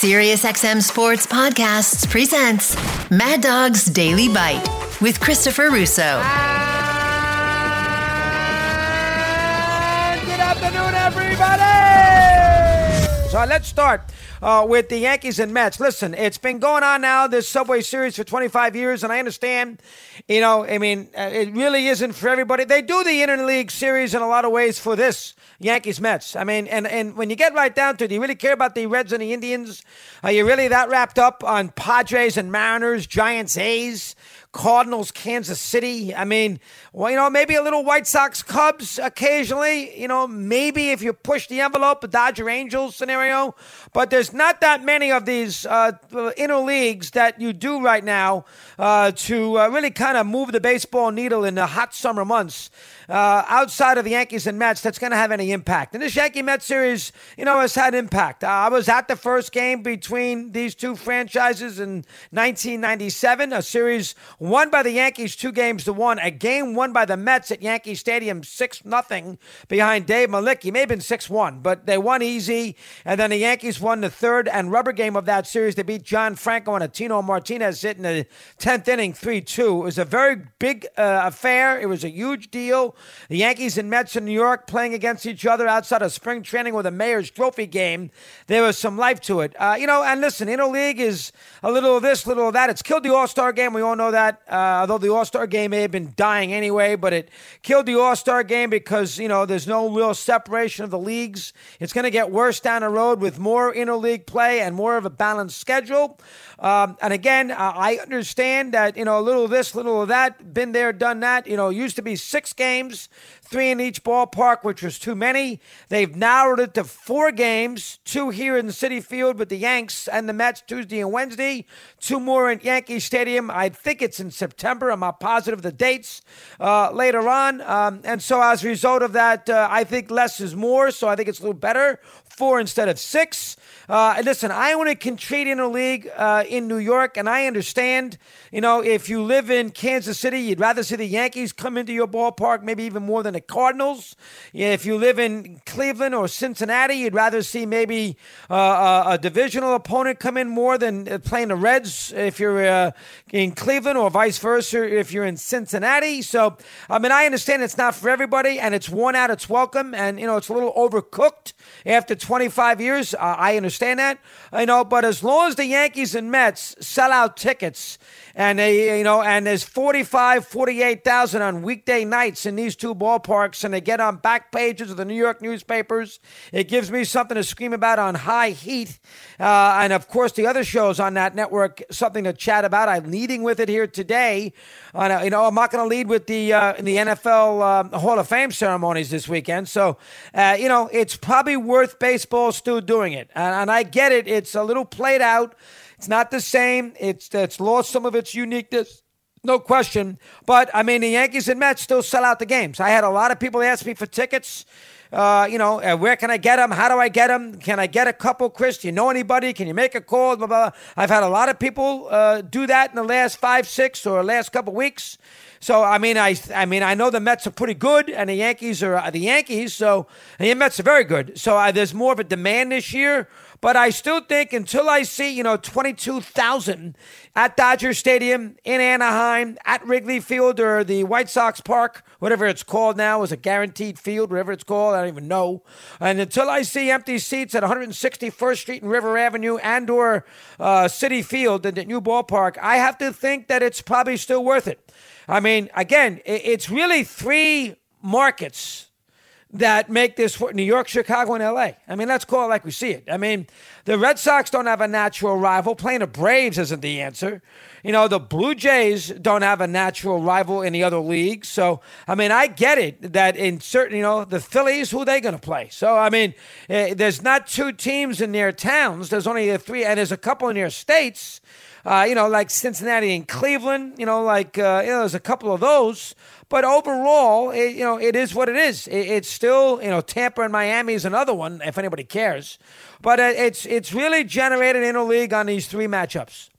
SiriusXM Sports Podcasts presents Mad Dog's Daily Bite with Christopher Russo. And good afternoon, everybody. So let's start uh, with the Yankees and Mets. Listen, it's been going on now, this Subway Series for 25 years, and I understand, you know, I mean, uh, it really isn't for everybody. They do the Interleague Series in a lot of ways for this Yankees Mets. I mean, and, and when you get right down to it, do you really care about the Reds and the Indians? Are you really that wrapped up on Padres and Mariners, Giants, A's? Cardinals, Kansas City. I mean, well, you know, maybe a little White Sox, Cubs occasionally. You know, maybe if you push the envelope, the Dodger Angels scenario. But there's not that many of these uh, inner leagues that you do right now uh, to uh, really kind of move the baseball needle in the hot summer months. Uh, outside of the Yankees and Mets, that's going to have any impact. And this Yankee Mets series, you know, has had impact. Uh, I was at the first game between these two franchises in 1997, a series won by the Yankees two games to one, a game won by the Mets at Yankee Stadium six nothing behind Dave Mlicki. May have been six one, but they won easy. And then the Yankees won the third and rubber game of that series. They beat John Franco and a Tino Martinez hit in the tenth inning, three two. It was a very big uh, affair. It was a huge deal. The Yankees and Mets in New York playing against each other outside of spring training with a Mayor's Trophy game. There was some life to it, uh, you know. And listen, interleague is a little of this, little of that. It's killed the All Star game. We all know that uh, although the All Star game may have been dying anyway, but it killed the All Star game because, you know, there's no real separation of the leagues. It's going to get worse down the road with more interleague play and more of a balanced schedule. Um, and again, I understand that, you know, a little of this, little of that, been there, done that. You know, used to be six games three in each ballpark, which was too many. They've narrowed it to four games, two here in the Citi Field with the Yanks and the Mets Tuesday and Wednesday, two more in Yankee Stadium. I think it's in September. I'm not positive the dates uh, later on. Um, and so as a result of that, uh, I think less is more. So I think it's a little better. Four instead of six. Uh, listen, I only can trade in a league uh, in New York, and I understand, you know, if you live in Kansas City, you'd rather see the Yankees come into your ballpark, maybe even more than the Cardinals. If you live in Cleveland or Cincinnati, you'd rather see maybe uh, a, a, divisional opponent come in more than uh, playing the Reds if you're uh, in Cleveland, or vice versa if you're in Cincinnati. So, I mean, I understand it's not for everybody, and it's worn out its welcome, and, you know, it's a little overcooked after 25 years. I understand that. I know, but as long as the Yankees and Mets sell out tickets and they, you know, and there's 45, 48,000 on weekday nights in these two ballparks and they get on back pages of the New York newspapers, it gives me something to scream about on high heat. Uh, and of course, the other shows on that network, something to chat about. I'm leading with it here today. On a, you know, I'm not going to lead with the uh, the NFL uh, Hall of Fame ceremonies this weekend. So, uh, you know, it's probably worth baseball still doing it. And, and I get it. It's a little played out. It's not the same. It's it's lost some of its uniqueness. No question. But I mean, the Yankees and Mets still sell out the games. I had a lot of people ask me for tickets. Uh, you know, uh, where can I get them? How do I get them? Can I get a couple, Chris? Do you know anybody? Can you make a call? Blah, blah, blah. I've had a lot of people uh, do that in the last five, six, or last couple weeks. So I mean, I I mean, I know the Mets are pretty good, and the Yankees are uh, the Yankees. So the Mets are very good. So uh, there's more of a demand this year. But I still think until I see, you know, 22,000 at Dodger Stadium, in Anaheim, at Wrigley Field, or the White Sox Park, whatever it's called now, is a guaranteed field, whatever it's called, I don't even know. And until I see empty seats at 161st Street and River Avenue and or uh, Citi Field, the new ballpark, I have to think that it's probably still worth it. I mean, again, it's really three markets that make this New York, Chicago, and LA. I mean, let's call it like we see it. I mean, the Red Sox don't have a natural rival. Playing the Braves isn't the answer. You know, the Blue Jays don't have a natural rival in the other leagues. So, I mean, I get it that in certain, you know, the Phillies, who are they going to play? So, I mean, eh, there's not two teams in their towns. There's only three, and there's a couple in their states. Uh, you know, like Cincinnati and Cleveland. You know, like uh, you know, there's a couple of those. But overall, it, you know, it is what it is. It, it's still, you know, Tampa and Miami is another one, if anybody cares. But uh, it's it's really generated in a league on these three matchups.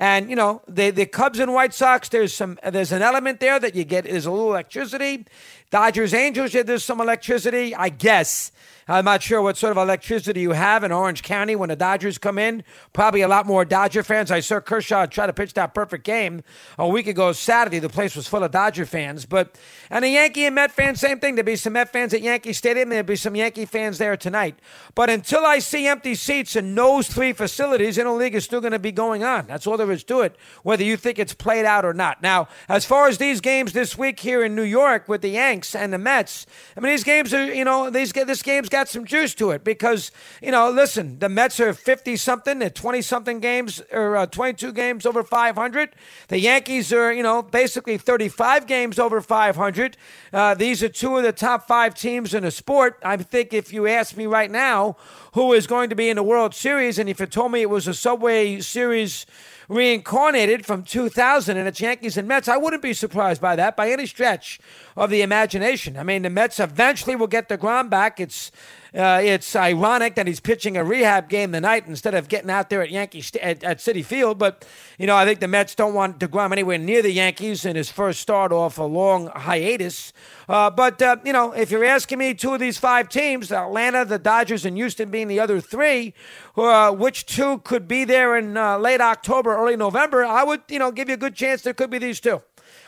And you know the the Cubs and White Sox. There's some there's an element there that you get. There's a little electricity. Dodgers Angels, there's some electricity, I guess. I'm not sure what sort of electricity you have in Orange County when the Dodgers come in. Probably a lot more Dodger fans. I saw Kershaw try to pitch that perfect game a week ago Saturday. The place was full of Dodger fans. But and the Yankee and Met fans, same thing. There'll be some Met fans at Yankee Stadium. There'll be some Yankee fans there tonight. But until I see empty seats in those three facilities, Interleague is still going to be going on. That's all there is to it, whether you think it's played out or not. Now, as far as these games this week here in New York with the Yanks and the Mets, I mean, these games are, you know, these this game's got some juice to it because, you know, listen, the Mets are 50 something, they're 20 something games or uh, 22 games over 500. The Yankees are, you know, basically 35 games over 500. Uh, these are two of the top five teams in the sport. I think if you ask me right now who is going to be in the World Series, and if you told me it was a Subway Series reincarnated from 2000 and it's Yankees and Mets, I wouldn't be surprised by that by any stretch of the imagination. I mean, the Mets eventually will get deGrom back. It's uh, it's ironic that he's pitching a rehab game tonight instead of getting out there at Yankee St- at, at, Citi Field. But you know, I think the Mets don't want deGrom anywhere near the Yankees in his first start off a long hiatus. Uh, but uh, you know, if you're asking me, two of these five teams, Atlanta, the Dodgers, and Houston being the other three, uh, which two could be there in uh, late October, early November? I would, you know, give you a good chance there could be these two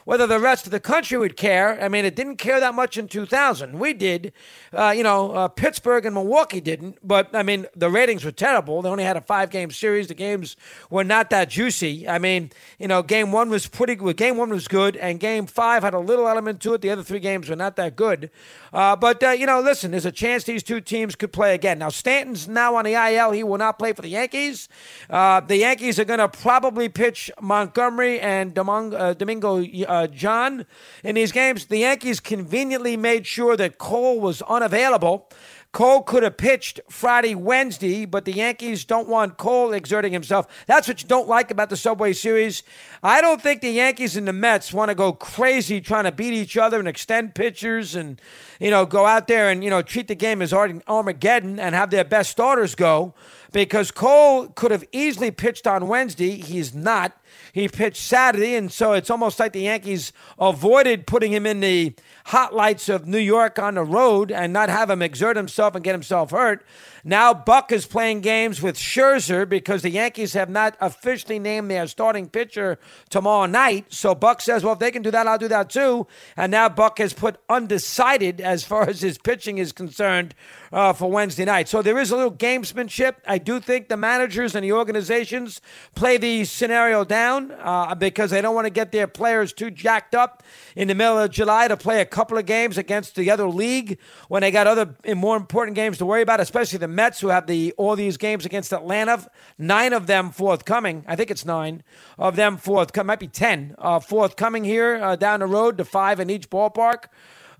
whether the rest of the country would care. I mean, it didn't care that much in 2000. We did. Uh, you know, uh, Pittsburgh and Milwaukee didn't. But, I mean, the ratings were terrible. They only had a five game series. The games were not that juicy. I mean, you know, game one was pretty good. Game one was good, and game five had a little element to it. The other three games were not that good. Uh, but, uh, you know, listen, there's a chance these two teams could play again. Now, Stanton's now on the IL. He will not play for the Yankees. Uh, the Yankees are going to probably pitch Montgomery and uh, Domingo uh, John in these games. The Yankees conveniently made sure that Cole was unavailable. Cole could have pitched Friday, Wednesday, but the Yankees don't want Cole exerting himself. That's what you don't like about the Subway Series. I don't think the Yankees and the Mets want to go crazy trying to beat each other and extend pitchers and, you know, go out there and, you know, treat the game as Armageddon and have their best starters go because Cole could have easily pitched on Wednesday. He's not. He pitched Saturday, and so it's almost like the Yankees avoided putting him in the hot lights of New York on the road and not have him exert himself and get himself hurt. Now Buck is playing games with Scherzer because the Yankees have not officially named their starting pitcher tomorrow night. So Buck says, well, if they can do that, I'll do that too. And now Buck has put undecided as far as his pitching is concerned uh, for Wednesday night. So there is a little gamesmanship. I do think the managers and the organizations play the scenario down uh, because they don't want to get their players too jacked up in the middle of July to play a couple of games against the other league when they got other more important games to worry about, especially the Mets, who have the all these games against Atlanta, nine of them forthcoming. I think it's nine of them forthcoming. Might be ten uh, forthcoming here uh, down the road to five in each ballpark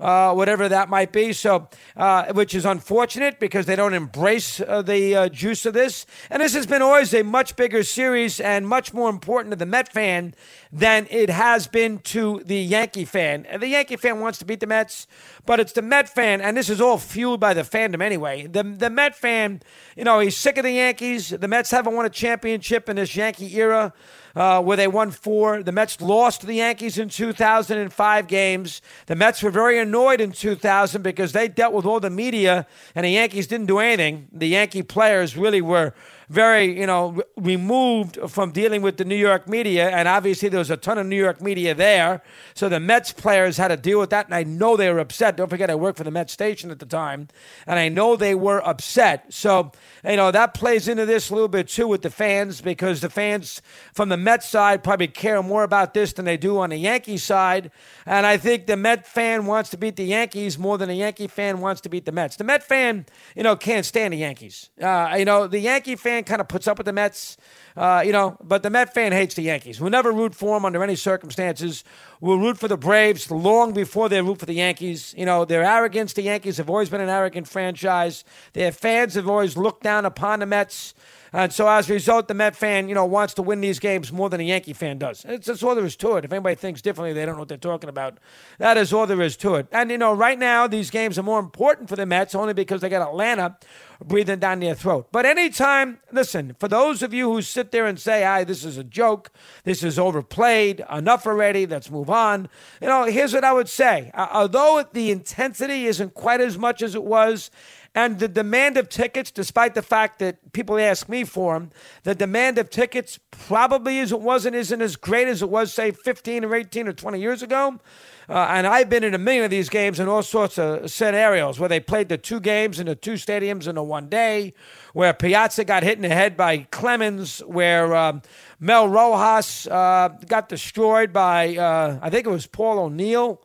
uh, whatever that might be. So, uh, which is unfortunate because they don't embrace uh, the uh, juice of this. And this has been always a much bigger series and much more important to the Met fan than it has been to the Yankee fan. The Yankee fan wants to beat the Mets, but it's the Met fan, and this is all fueled by the fandom anyway. The the Met fan, you know, he's sick of the Yankees. The Mets haven't won a championship in this Yankee era uh, where they won four. The Mets lost to the Yankees in 2005 games. The Mets were very annoyed in 2000 because they dealt with all the media and the Yankees didn't do anything. The Yankee players really were very, you know, removed from dealing with the New York media. And obviously, there was a ton of New York media there. So the Mets players had to deal with that. And I know they were upset. Don't forget, I worked for the Mets station at the time. And I know they were upset. So, you know, that plays into this a little bit too with the fans because the fans from the Mets side probably care more about this than they do on the Yankee side. And I think the Met fan wants to beat the Yankees more than a Yankee fan wants to beat the Mets. The Met fan, you know, can't stand the Yankees. Uh, you know, the Yankee fan fan kind of puts up with the Mets, uh, you know, but the Met fan hates the Yankees. We'll never root for them under any circumstances. We'll root for the Braves long before they root for the Yankees. You know, their arrogance, the Yankees have always been an arrogant franchise. Their fans have always looked down upon the Mets. And so as a result, the Met fan, you know, wants to win these games more than a Yankee fan does. It's that's all there is to it. If anybody thinks differently, they don't know what they're talking about. That is all there is to it. And you know, right now these games are more important for the Mets only because they got Atlanta breathing down their throat. But anytime, listen, for those of you who sit there and say, "Hi, this is a joke. This is overplayed. Enough already. Let's move on." You know, here's what I would say. Uh, although the intensity isn't quite as much as it was and the demand of tickets, despite the fact that people ask me for them, the demand of tickets probably isn't, wasn't isn't as great as it was, say, 15 or 18 or 20 years ago. Uh, and I've been in a million of these games in all sorts of scenarios where they played the two games in the two stadiums in a one day, where Piazza got hit in the head by Clemens, where um, Mel Rojas uh, got destroyed by, uh, I think it was Paul O'Neill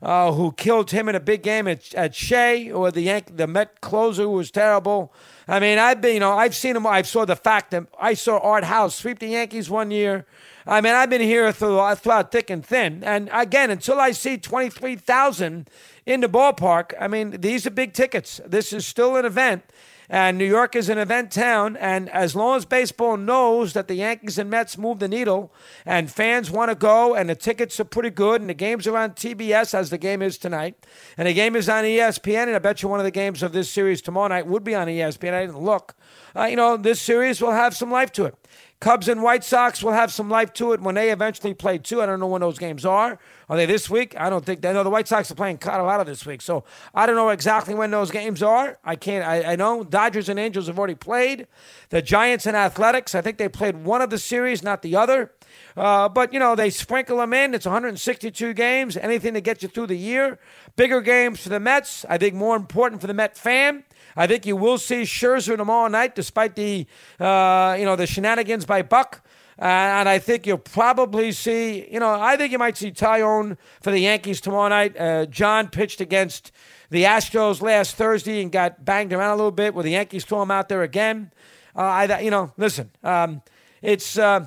uh, who killed him in a big game at, at Shea, or the Yank, the Met closer who was terrible. I mean, I've been, you know, I've seen him. I saw the fact that I saw Art Howe's sweep the Yankees one year. I mean, I've been here throughout, throughout thick and thin. And again, until I see 23,000 in the ballpark, I mean, these are big tickets. This is still an event. And New York is an event town. And as long as baseball knows that the Yankees and Mets move the needle and fans want to go and the tickets are pretty good and the games are on TBS as the game is tonight and the game is on ESPN. And I bet you one of the games of this series tomorrow night would be on ESPN. I didn't look. Uh, you know, this series will have some life to it. Cubs and White Sox will have some life to it when they eventually play too. I don't know when those games are. Are they this week? I don't think they know. The White Sox are playing Colorado this week, so I don't know exactly when those games are. I can't. I, I know Dodgers and Angels have already played. The Giants and Athletics, I think they played one of the series, not the other. Uh, but you know they sprinkle them in. It's 162 games. Anything to get you through the year. Bigger games for the Mets. I think more important for the Met fan. I think you will see Scherzer tomorrow night, despite the uh, you know the shenanigans by Buck. Uh, and I think you'll probably see, you know, I think you might see Taillon for the Yankees tomorrow night. Uh, John pitched against the Astros last Thursday and got banged around a little bit. Will the Yankees throw him out there again? Uh, I, you know, listen, um, it's uh,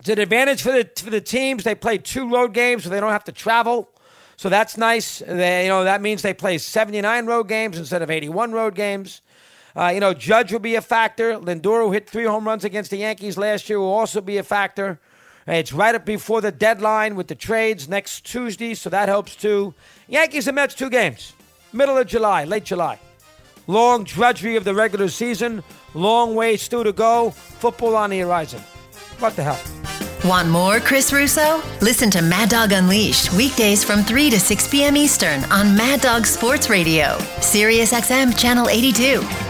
it's an advantage for the for the teams. They play two road games, so they don't have to travel. So that's nice. They, you know, that means they play 79 road games instead of 81 road games. Uh, you know, Judge will be a factor. Lindor, who hit three home runs against the Yankees last year, will also be a factor. It's right up before the deadline with the trades next Tuesday, so that helps too. Yankees and Mets, two games. Middle of July, late July. Long drudgery of the regular season, long way still to go. Football on the horizon. What the hell? Want more Chris Russo? Listen to Mad Dog Unleashed weekdays from 3 to 6 p.m. Eastern on Mad Dog Sports Radio, Sirius XM Channel 82.